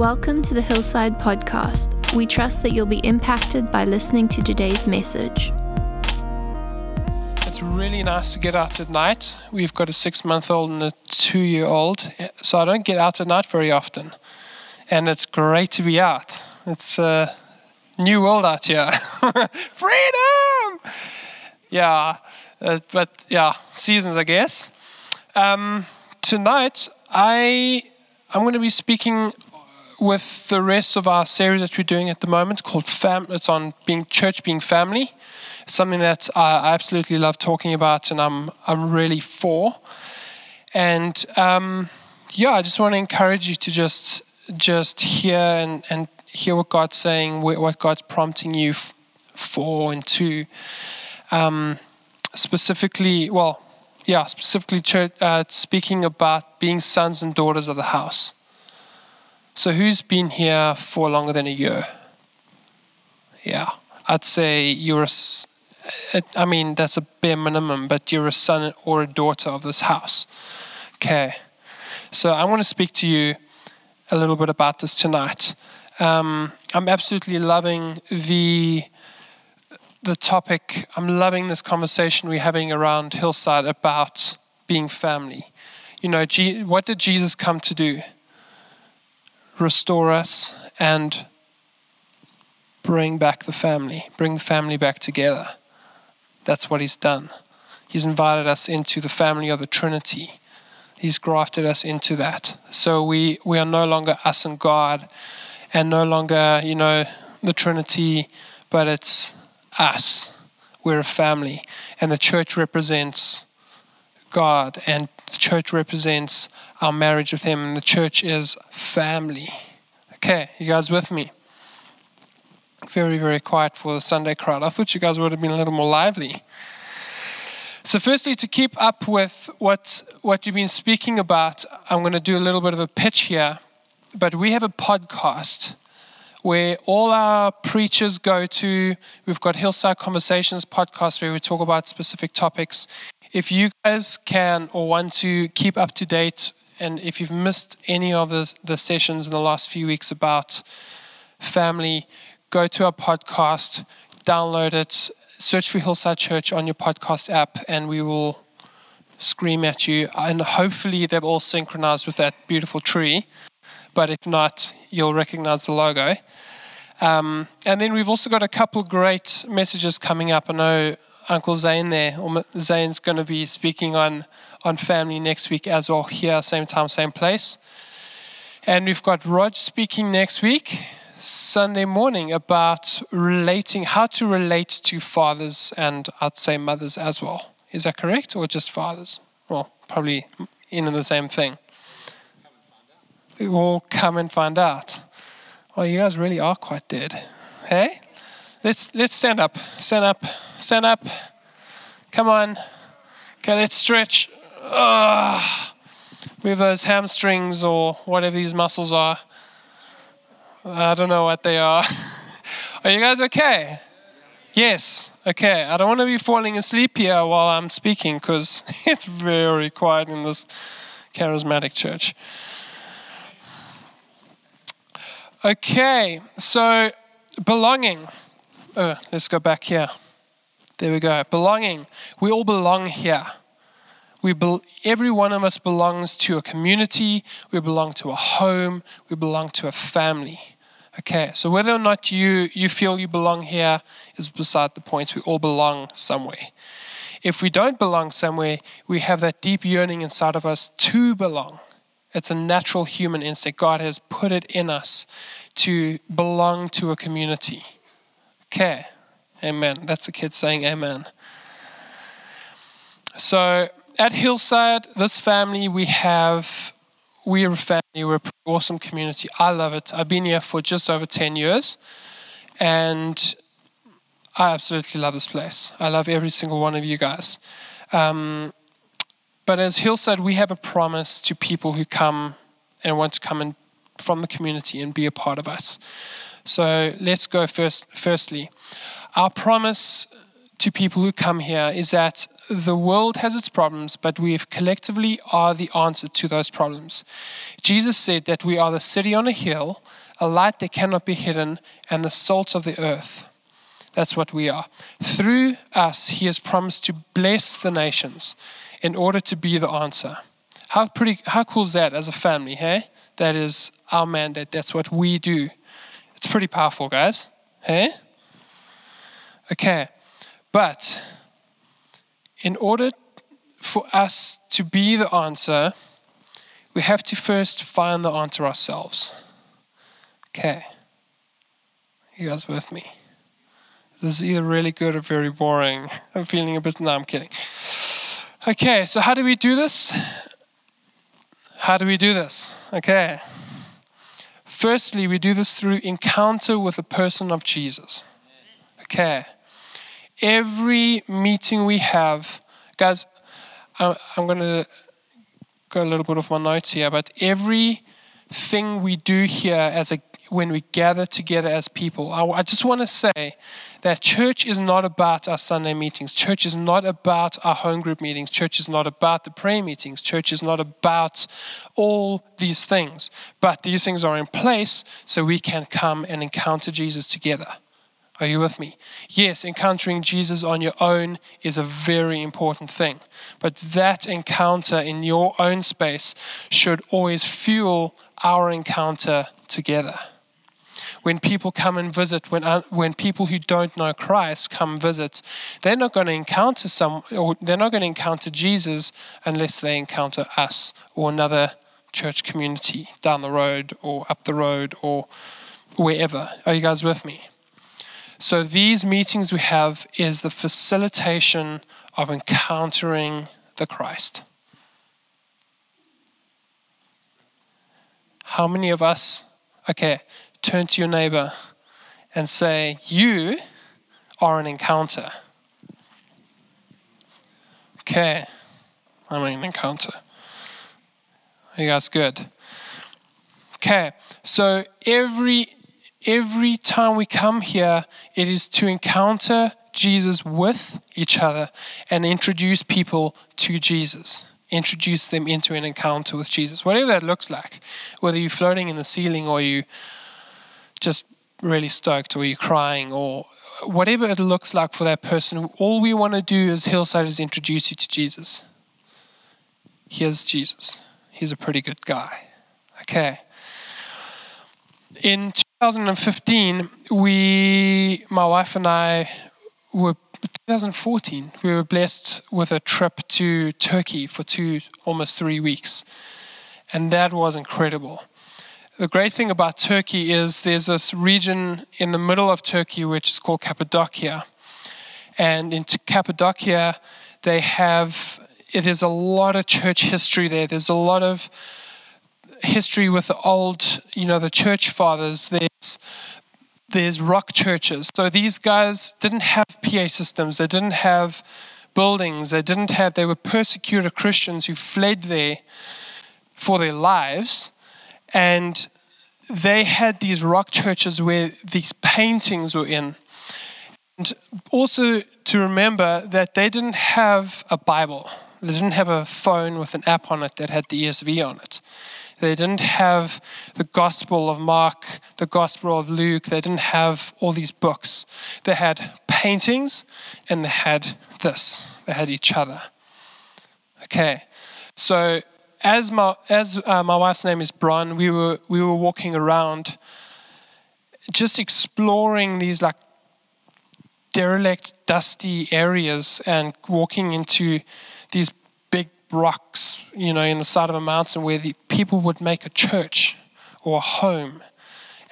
Welcome to the Hillside Podcast. We trust that you'll be impacted by listening to today's message. It's really nice to get out at night. We've got a six month old and a two year old, so I don't get out at night very often. And it's great to be out. It's a new world out here. Freedom! Yeah, uh, but yeah, seasons, I guess. Um, tonight, I I'm going to be speaking with the rest of our series that we're doing at the moment called Fam. It's on being church, being family. It's something that I absolutely love talking about, and I'm I'm really for. And um, yeah, I just want to encourage you to just just hear and, and hear what God's saying, what God's prompting you for and to. Um, specifically, well, yeah, specifically church, uh, speaking about being sons and daughters of the house. So, who's been here for longer than a year? Yeah, I'd say you're a, I mean, that's a bare minimum, but you're a son or a daughter of this house. Okay. So, I want to speak to you a little bit about this tonight. Um, I'm absolutely loving the the topic. I'm loving this conversation we're having around Hillside about being family. You know, G, what did Jesus come to do? Restore us, and bring back the family, bring the family back together. That's what He's done. He's invited us into the family of the Trinity. He's grafted us into that. So we, we are no longer us and God, and no longer, you know, the Trinity, but it's us. We're a family. And the church represents God, and the church represents our marriage with Him, and the church is family. Okay, you guys with me? Very, very quiet for the Sunday crowd. I thought you guys would have been a little more lively. So, firstly, to keep up with what, what you've been speaking about, I'm going to do a little bit of a pitch here. But we have a podcast where all our preachers go to. We've got Hillside Conversations podcast where we talk about specific topics. If you guys can or want to keep up to date, and if you've missed any of the, the sessions in the last few weeks about family, go to our podcast, download it, search for Hillside Church on your podcast app, and we will scream at you. And hopefully, they're all synchronized with that beautiful tree. But if not, you'll recognize the logo. Um, and then we've also got a couple great messages coming up. I know Uncle Zane there, um, Zane's going to be speaking on, on family next week as well, here, same time, same place. And we've got Rod speaking next week, Sunday morning, about relating, how to relate to fathers and I'd say mothers as well. Is that correct? Or just fathers? Well, probably in the same thing. We will come and find out. Oh, you guys really are quite dead. Hey? Let's let's stand up. Stand up. Stand up. Come on. Okay, let's stretch. Ugh. Move those hamstrings or whatever these muscles are. I don't know what they are. are you guys okay? Yes. Okay. I don't want to be falling asleep here while I'm speaking because it's very quiet in this charismatic church. Okay. So, belonging. Oh, let's go back here. There we go. Belonging. We all belong here. We be, every one of us belongs to a community. We belong to a home. We belong to a family. Okay, so whether or not you, you feel you belong here is beside the point. We all belong somewhere. If we don't belong somewhere, we have that deep yearning inside of us to belong. It's a natural human instinct. God has put it in us to belong to a community care. Amen. That's a kid saying amen. So at Hillside, this family, we have, we're a family, we're a awesome community. I love it. I've been here for just over 10 years and I absolutely love this place. I love every single one of you guys. Um, but as Hillside, we have a promise to people who come and want to come in from the community and be a part of us. So let's go first. Firstly, our promise to people who come here is that the world has its problems, but we collectively are the answer to those problems. Jesus said that we are the city on a hill, a light that cannot be hidden, and the salt of the earth. That's what we are. Through us, He has promised to bless the nations in order to be the answer. How pretty how cool is that as a family, hey? That is our mandate. That's what we do. It's pretty powerful, guys. Hey? Okay. But in order for us to be the answer, we have to first find the answer ourselves. Okay. You guys with me? This is either really good or very boring. I'm feeling a bit. No, I'm kidding. Okay, so how do we do this? How do we do this? Okay. Firstly, we do this through encounter with the person of Jesus. Okay every meeting we have, guys, I'm going to go a little bit off my notes here, but every thing we do here as a when we gather together as people. I, I just want to say that church is not about our Sunday meetings. Church is not about our home group meetings. Church is not about the prayer meetings. Church is not about all these things. But these things are in place so we can come and encounter Jesus together. Are you with me? Yes, encountering Jesus on your own is a very important thing. But that encounter in your own space should always fuel our encounter together. When people come and visit, when, uh, when people who don't know Christ come visit, they're not going to encounter some, or they're not going to encounter Jesus unless they encounter us or another church community down the road or up the road or wherever. Are you guys with me? So these meetings we have is the facilitation of encountering the Christ. How many of us, okay, turn to your neighbor and say, You are an encounter. Okay, I'm an encounter. You guys good? Okay, so every every time we come here, it is to encounter Jesus with each other and introduce people to Jesus. Introduce them into an encounter with Jesus, whatever that looks like. Whether you're floating in the ceiling or you just really stoked or you're crying or whatever it looks like for that person, all we want to do as Hillside is introduce you to Jesus. Here's Jesus. He's a pretty good guy. Okay. In 2015, we, my wife and I, were 2014. We were blessed with a trip to Turkey for two, almost three weeks, and that was incredible. The great thing about Turkey is there's this region in the middle of Turkey which is called Cappadocia, and in Cappadocia they have there's a lot of church history there. There's a lot of history with the old, you know, the church fathers, there's there's rock churches. So these guys didn't have PA systems. They didn't have buildings. They didn't have. They were persecuted Christians who fled there for their lives, and they had these rock churches where these paintings were in. And also to remember that they didn't have a Bible. They didn't have a phone with an app on it that had the ESV on it. They didn't have the Gospel of Mark, the Gospel of Luke. They didn't have all these books. They had paintings and they had this. They had each other. Okay, so as my as uh, my wife's name is Bron, we were we were walking around, just exploring these like derelict, dusty areas, and walking into these big rocks, you know, in the side of a mountain where the people would make a church or a home.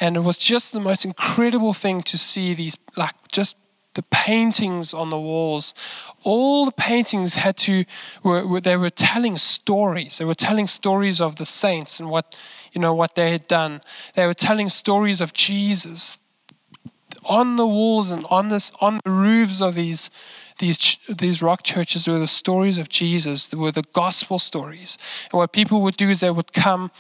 And it was just the most incredible thing to see these, like, just the paintings on the walls. All the paintings had to, were, were, they were telling stories. They were telling stories of the saints and what, you know, what they had done. They were telling stories of Jesus. On the walls and on this, on the roofs of these these these rock churches were the stories of Jesus, were the gospel stories. And what people would do is they would come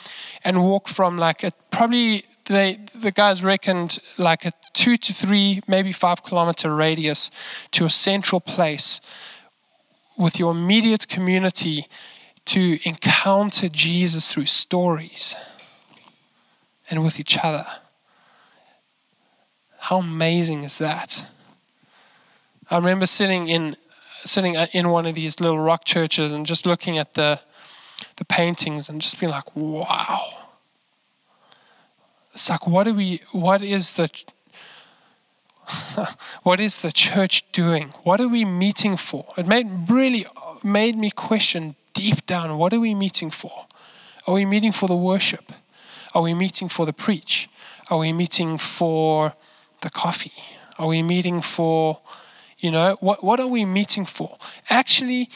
and walk from like a, probably they the guys reckoned like a two to three, maybe five kilometer radius to a central place with your immediate community to encounter Jesus through stories and with each other. How amazing is that? I remember sitting in sitting in one of these little rock churches and just looking at the the paintings and just being like, wow. Like what do we what is the what is the church doing? What are we meeting for? It made really made me question deep down what are we meeting for? Are we meeting for the worship? Are we meeting for the preach? Are we meeting for the coffee? Are we meeting for, you know, what, what are we meeting for? Actually,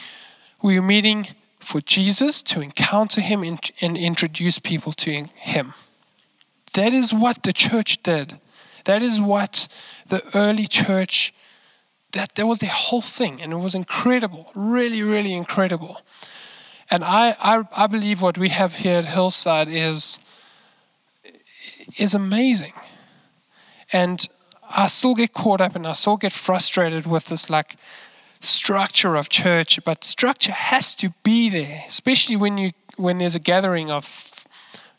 we're meeting for Jesus to encounter him and, and introduce people to him. That is what the church did. That is what the early church that that was the whole thing and it was incredible really really incredible and I, I i believe what we have here at hillside is is amazing and i still get caught up and i still get frustrated with this like structure of church but structure has to be there especially when you when there's a gathering of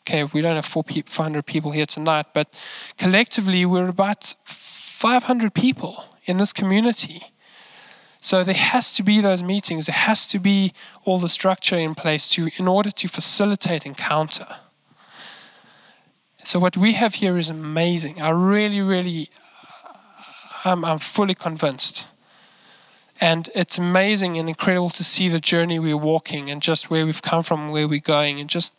okay, we don't have 400 people here tonight, but collectively we're about 500 people in this community. So there has to be those meetings. There has to be all the structure in place to, in order to facilitate encounter. So what we have here is amazing. I really, really, I'm, I'm fully convinced. And it's amazing and incredible to see the journey we're walking and just where we've come from, where we're going, and just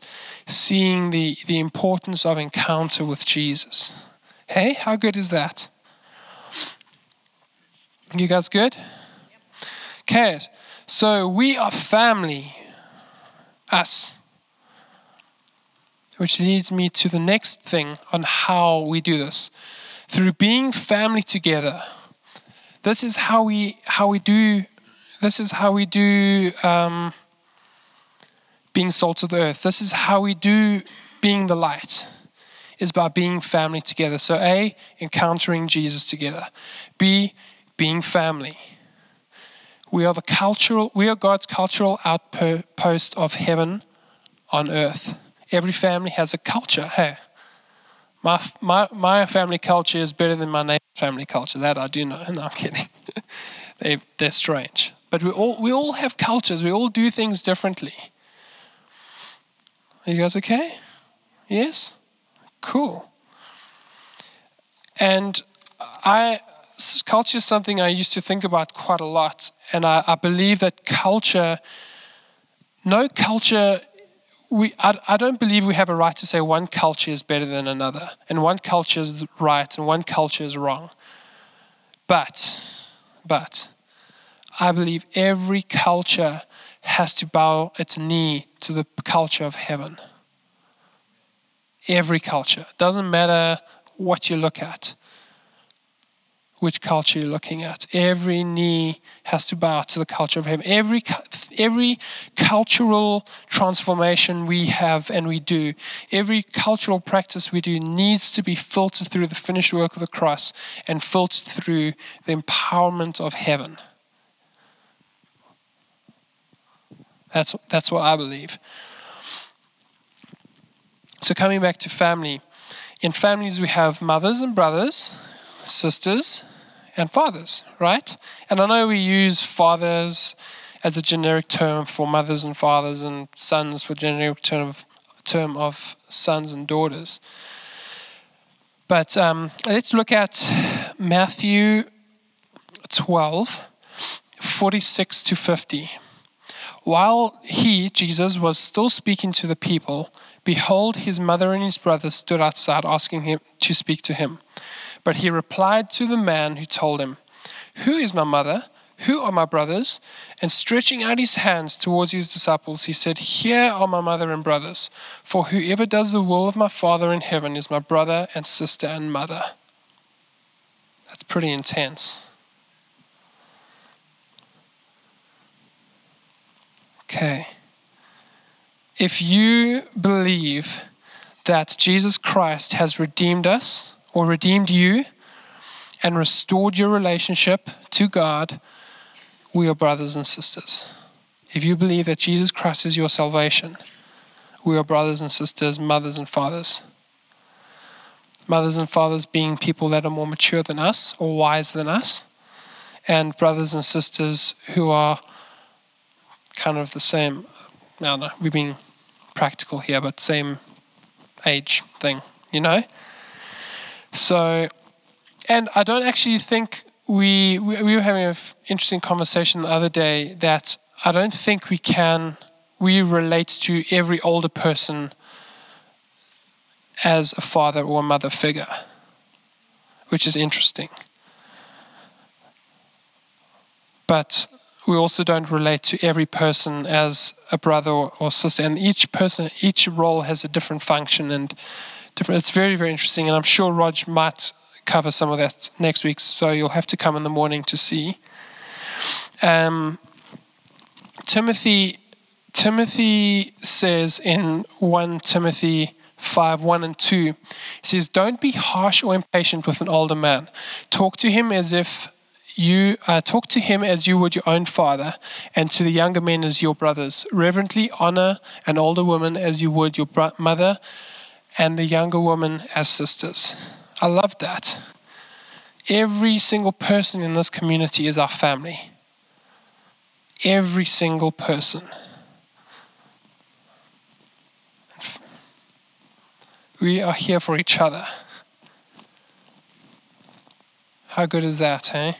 seeing the, the importance of encounter with Jesus. Hey, how good is that? You guys good? Okay, so we are family, us. Which leads me to the next thing on how we do this. Through being family together this is how we how we do this is how we do um, being salt of the earth. This is how we do being the light is by being family together. So A, encountering Jesus together. B, being family. We are the cultural we are God's cultural outpost of heaven on earth. Every family has a culture. Hey. My, my, my family culture is better than my neighbor's family culture. That I do know. No, I'm kidding. they, they're strange. But we all, we all have cultures. We all do things differently. Are you guys okay? Yes? Cool. And I culture is something I used to think about quite a lot. And I, I believe that culture, no culture we, I, I don't believe we have a right to say one culture is better than another, and one culture is right and one culture is wrong. But, but, I believe every culture has to bow its knee to the culture of heaven. Every culture. Doesn't matter what you look at which culture you're looking at. Every knee has to bow to the culture of heaven. Every, every cultural transformation we have and we do, every cultural practice we do needs to be filtered through the finished work of the cross and filtered through the empowerment of heaven. That's, that's what I believe. So, coming back to family, in families we have mothers and brothers sisters and fathers, right? And I know we use fathers as a generic term for mothers and fathers and sons for generic term of, term of sons and daughters. But um, let's look at Matthew 12, 46 to 50. While he, Jesus, was still speaking to the people, behold, his mother and his brothers stood outside asking him to speak to him. But he replied to the man who told him, Who is my mother? Who are my brothers? And stretching out his hands towards his disciples, he said, Here are my mother and brothers. For whoever does the will of my Father in heaven is my brother and sister and mother. That's pretty intense. Okay. If you believe that Jesus Christ has redeemed us or redeemed you and restored your relationship to God, we are brothers and sisters. If you believe that Jesus Christ is your salvation, we are brothers and sisters, mothers and fathers. Mothers and fathers being people that are more mature than us or wiser than us, and brothers and sisters who are kind of the same. No, we're being practical here, but same age thing, you know? So, and I don't actually think we, we, we were having an interesting conversation the other day that I don't think we can, we relate to every older person as a father or a mother figure, which is interesting. But we also don't relate to every person as a brother or, or, sister, and each person, each role has a different function and different. It's very, very interesting, and I'm sure Rog might cover some of that next week. So you'll have to come in the morning to see. Um, Timothy, Timothy says in one Timothy 5 1 and 2. He says, Don't be harsh or impatient with an older man. Talk to him as if you uh, talk to him as you would your own father, and to the younger men as your brothers. Reverently honor an older woman as you would your bro- mother, and the younger woman as sisters. I love that. Every single person in this community is our family. Every single person. We are here for each other. How good is that, eh?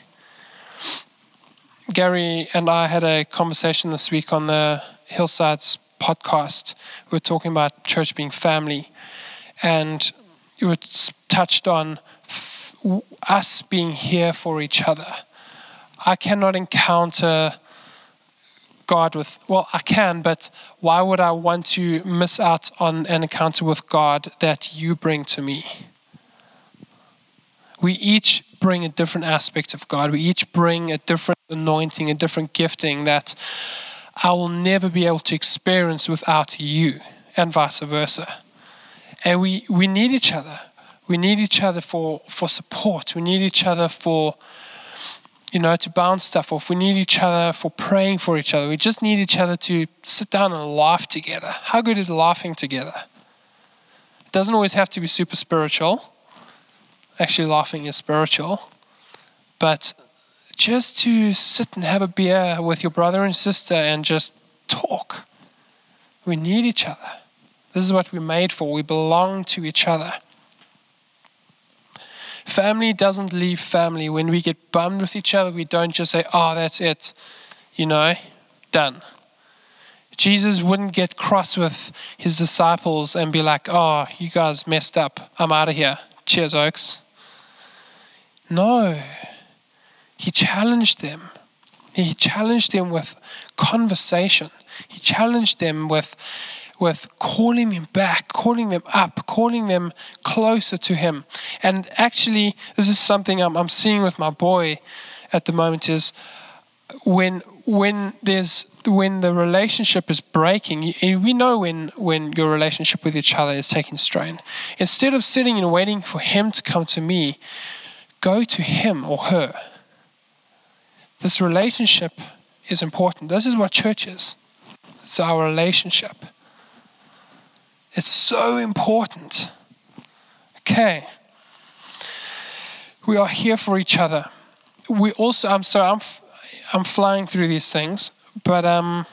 Gary and I had a conversation this week on the Hillsides podcast. We were talking about church being family, and were touched on us being here for each other. I cannot encounter God with, well, I can, but why would I want to miss out on an encounter with God that you bring to me? We each bring a different aspect of God. We each bring a different anointing, a different gifting that I will never be able to experience without you, and vice versa. And we, we need each other. We need each other for, for support. We need each other for you know, to bounce stuff off. We need each other for praying for each other. We just need each other to sit down and laugh together. How good is laughing together? It doesn't always have to be super spiritual. Actually, laughing is spiritual. But just to sit and have a beer with your brother and sister and just talk. We need each other. This is what we're made for. We belong to each other. Family doesn't leave family. When we get bummed with each other, we don't just say, oh, that's it, you know, done. Jesus wouldn't get cross with his disciples and be like, oh, you guys messed up. I'm out of here. Cheers, Oaks. No. He challenged them. He challenged them with conversation. He challenged them with with calling them back, calling them up, calling them closer to Him. And actually, this is something I'm, I'm seeing with my boy at the moment is when when there's when the relationship is breaking, we know when when your relationship with each other is taking strain. Instead of sitting and waiting for him to come to me, go to him or her. This relationship is important. This is what church is. It's our relationship. It's so important. Okay. We are here for each other. We also, I'm sorry, I'm, I'm flying through these things, but um,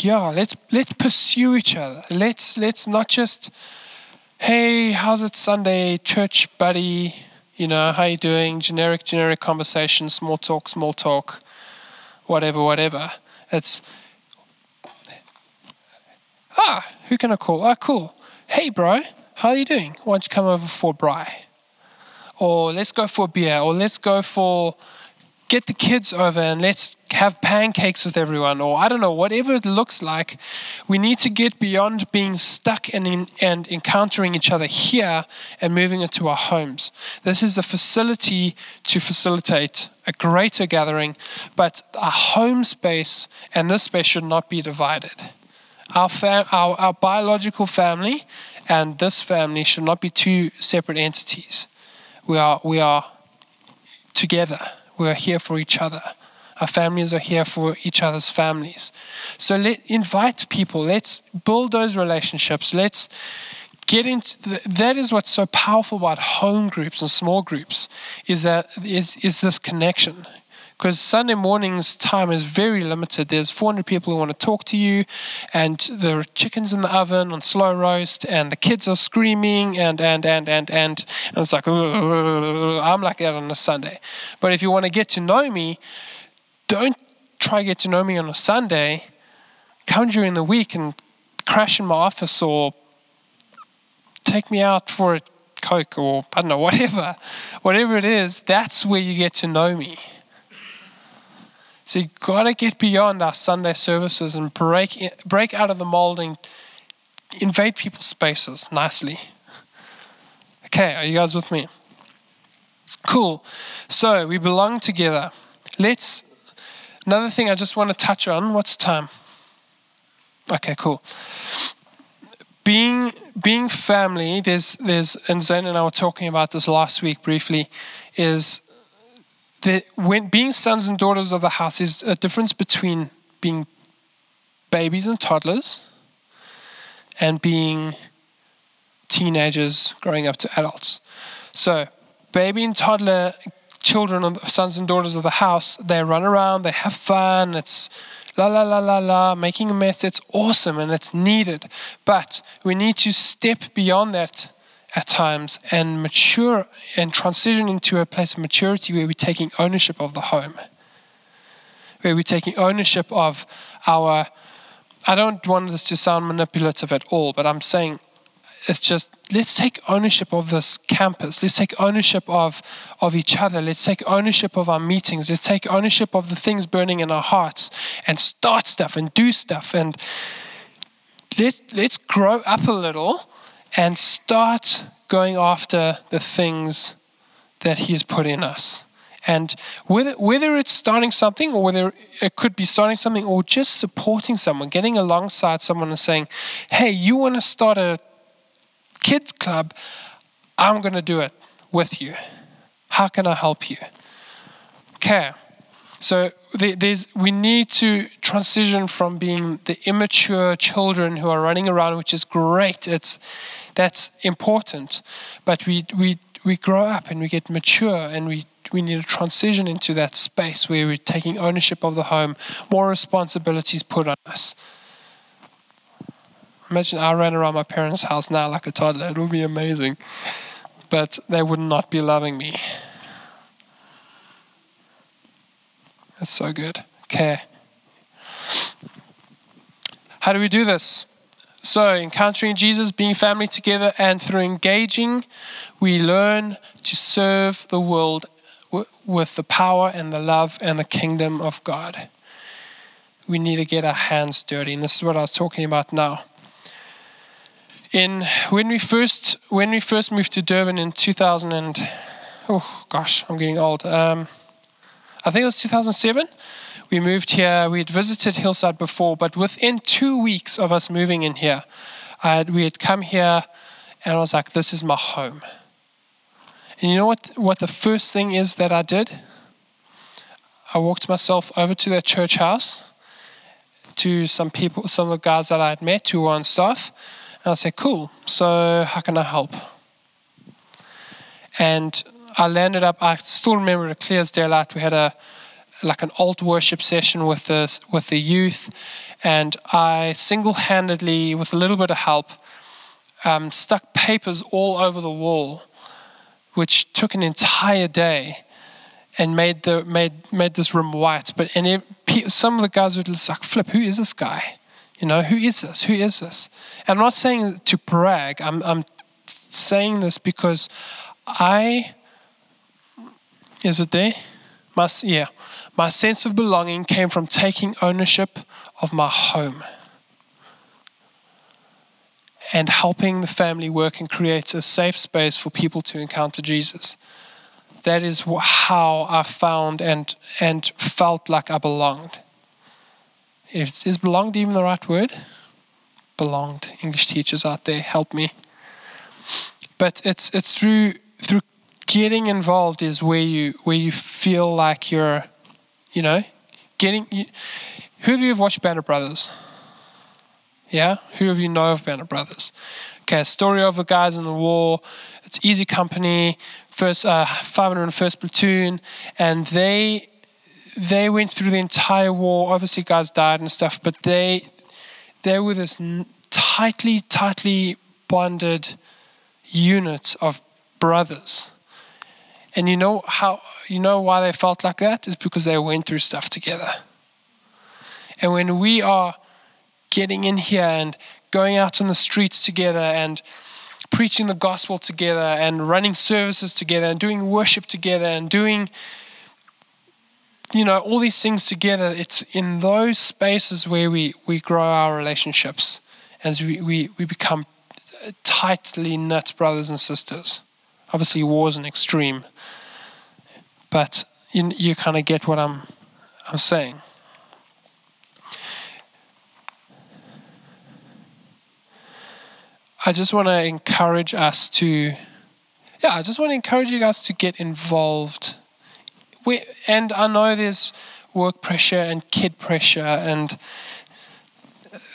yeah, let's let's pursue each other. Let's let's not just, hey, how's it Sunday, church buddy? You know, how you doing? Generic, generic conversation, small talk, small talk, whatever, whatever. It's Ah, who can I call? Ah, cool. Hey, bro, how are you doing? Why don't you come over for braai? Or let's go for a beer, or let's go for get the kids over and let's have pancakes with everyone, or I don't know, whatever it looks like. We need to get beyond being stuck and, in, and encountering each other here and moving into our homes. This is a facility to facilitate a greater gathering, but our home space and this space should not be divided our, fam- our, our biological family and this family should not be two separate entities. We are we are together. We are here for each other. Our families are here for each other's families. So let invite people. Let's build those relationships. Let's get into the, that is what's so powerful about home groups and small groups is that is is this connection because Sunday morning's time is very limited. There's 400 people who want to talk to you, and there are chickens in the oven on slow roast, and the kids are screaming, and and and and and, and it's like I'm like that on a Sunday. But if you want to get to know me, don't try get to know me on a Sunday. Come during the week and crash in my office or take me out for a Coke or I don't know, whatever. Whatever it is, that's where you get to know me. So you've got to get beyond our Sunday services and break, break out of the molding, invade people's spaces nicely. Okay, are you guys with me? Cool. So we belong together. Let's. Another thing I just want to touch on. What's time? Okay, cool. Being being family. There's there's and Zane and I were talking about this last week briefly. Is that when being sons and daughters of the house is a difference between being babies and toddlers and being teenagers growing up to adults. So, baby and toddler children of sons and daughters of the house, they run around, they have fun, it's la la la la la, making a mess. It's awesome and it's needed. But we need to step beyond that at times and mature and transition into a place of maturity where we're taking ownership of the home, where we're taking ownership of our. I don't want this to sound manipulative at all, but I'm saying it's just let's take ownership of this campus. Let's take ownership of, of each other. Let's take ownership of our meetings. Let's take ownership of the things burning in our hearts and start stuff and do stuff. And let, let's grow up a little and start going after the things that He has put in us. And whether, whether it's starting something or whether it could be starting something or just supporting someone, getting alongside someone and saying, hey, you want to start a kids club? I'm going to do it with you. How can I help you? Okay. So we need to transition from being the immature children who are running around, which is great. It's, that's important. But we, we, we grow up and we get mature and we, we need to transition into that space where we're taking ownership of the home, more responsibilities put on us. Imagine I ran around my parents' house now like a toddler. It would be amazing. But they would not be loving me. That's so good. Okay. How do we do this? So, encountering Jesus, being family together, and through engaging, we learn to serve the world with the power and the love and the kingdom of God. We need to get our hands dirty, and this is what I was talking about now. In when we first when we first moved to Durban in 2000 and oh gosh, I'm getting old. Um, I think it was 2007 we moved here. We had visited Hillside before, but within two weeks of us moving in here, had, we had come here and I was like, this is my home. And you know what, what the first thing is that I did? I walked myself over to that church house to some people, some of the guys that I had met who were on staff. And I said, cool, so how can I help? And I landed up, I still remember it clear as daylight. We had a, like an alt worship session with the with the youth, and I single-handedly, with a little bit of help, um, stuck papers all over the wall, which took an entire day, and made the made made this room white. But and it, some of the guys would just like, "Flip, who is this guy? You know, who is this? Who is this?" And I'm not saying to brag. I'm I'm saying this because I. Is it there? My, yeah. My sense of belonging came from taking ownership of my home and helping the family work and create a safe space for people to encounter Jesus. That is how I found and, and felt like I belonged. Is, is belonged even the right word? Belonged. English teachers out there, help me. but it's it's through through getting involved is where you where you feel like you're, you know, getting. You, who of you have watched Band of Brothers? Yeah, who of you know of Band of Brothers? Okay, story of the guys in the war. It's easy company, first uh, 501st platoon, and they they went through the entire war. Obviously, guys died and stuff, but they they were this tightly, tightly bonded unit of brothers. And you know how you know why they felt like that is because they went through stuff together. And when we are getting in here and going out on the streets together and preaching the gospel together and running services together and doing worship together and doing you know all these things together it's in those spaces where we we grow our relationships as we we, we become tightly knit brothers and sisters obviously war is an extreme but you, you kind of get what i'm i'm saying I just want to encourage us to, yeah, I just want to encourage you guys to get involved. We, and I know there's work pressure and kid pressure, and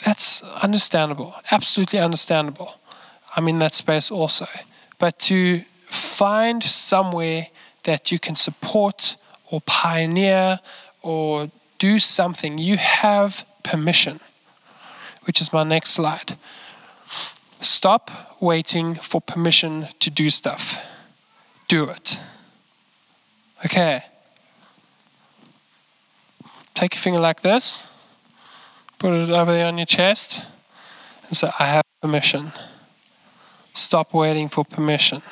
that's understandable, absolutely understandable. I'm in that space also. But to find somewhere that you can support or pioneer or do something, you have permission, which is my next slide. Stop waiting for permission to do stuff. Do it. Okay. Take your finger like this, put it over there on your chest, and say, I have permission. Stop waiting for permission.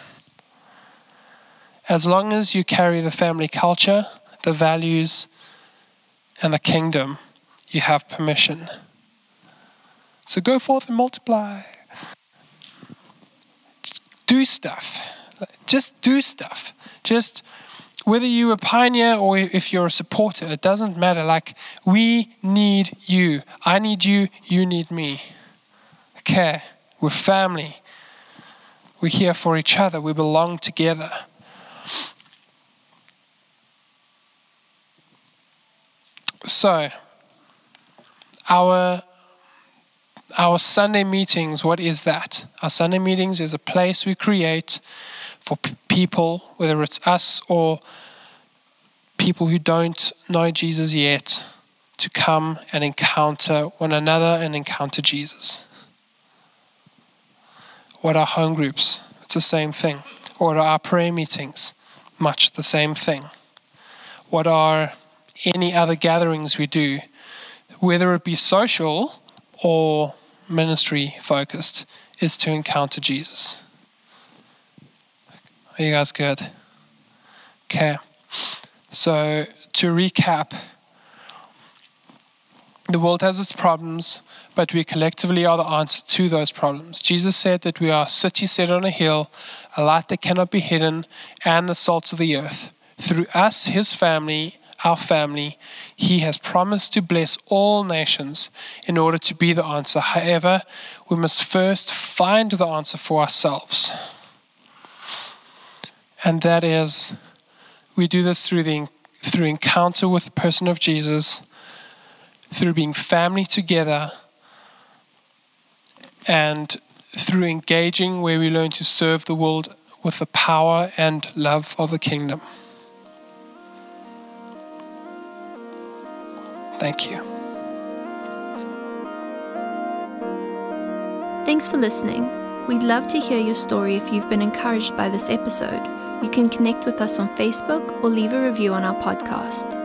As long as you carry the family culture, the values, and the kingdom, you have permission. So go forth and multiply do stuff. Just do stuff. Just whether you're a pioneer or if you're a supporter, it doesn't matter. Like, we need you. I need you. You need me. Okay? We're family. We're here for each other. We belong together. So, our our Sunday meetings, what is that? Our Sunday meetings is a place we create for p- people, whether it's us or people who don't know Jesus yet, to come and encounter one another and encounter Jesus. What are home groups? It's the same thing. Are our prayer meetings? Much the same thing. What are any other gatherings we do? Whether it be social or ministry focused is to encounter Jesus. Are you guys good? Okay. So, to recap, the world has its problems, but we collectively are the answer to those problems. Jesus said that we are a city set on a hill, a light that cannot be hidden, and the salt of the earth. Through us, his family, our family, He has promised to bless all nations in order to be the answer. However, we must first find the answer for ourselves. And that is, we do this through, the, through encounter with the person of Jesus, through being family together, and through engaging where we learn to serve the world with the power and love of the kingdom. Thank you. Thanks for listening. We'd love to hear your story if you've been encouraged by this episode. You can connect with us on Facebook or leave a review on our podcast.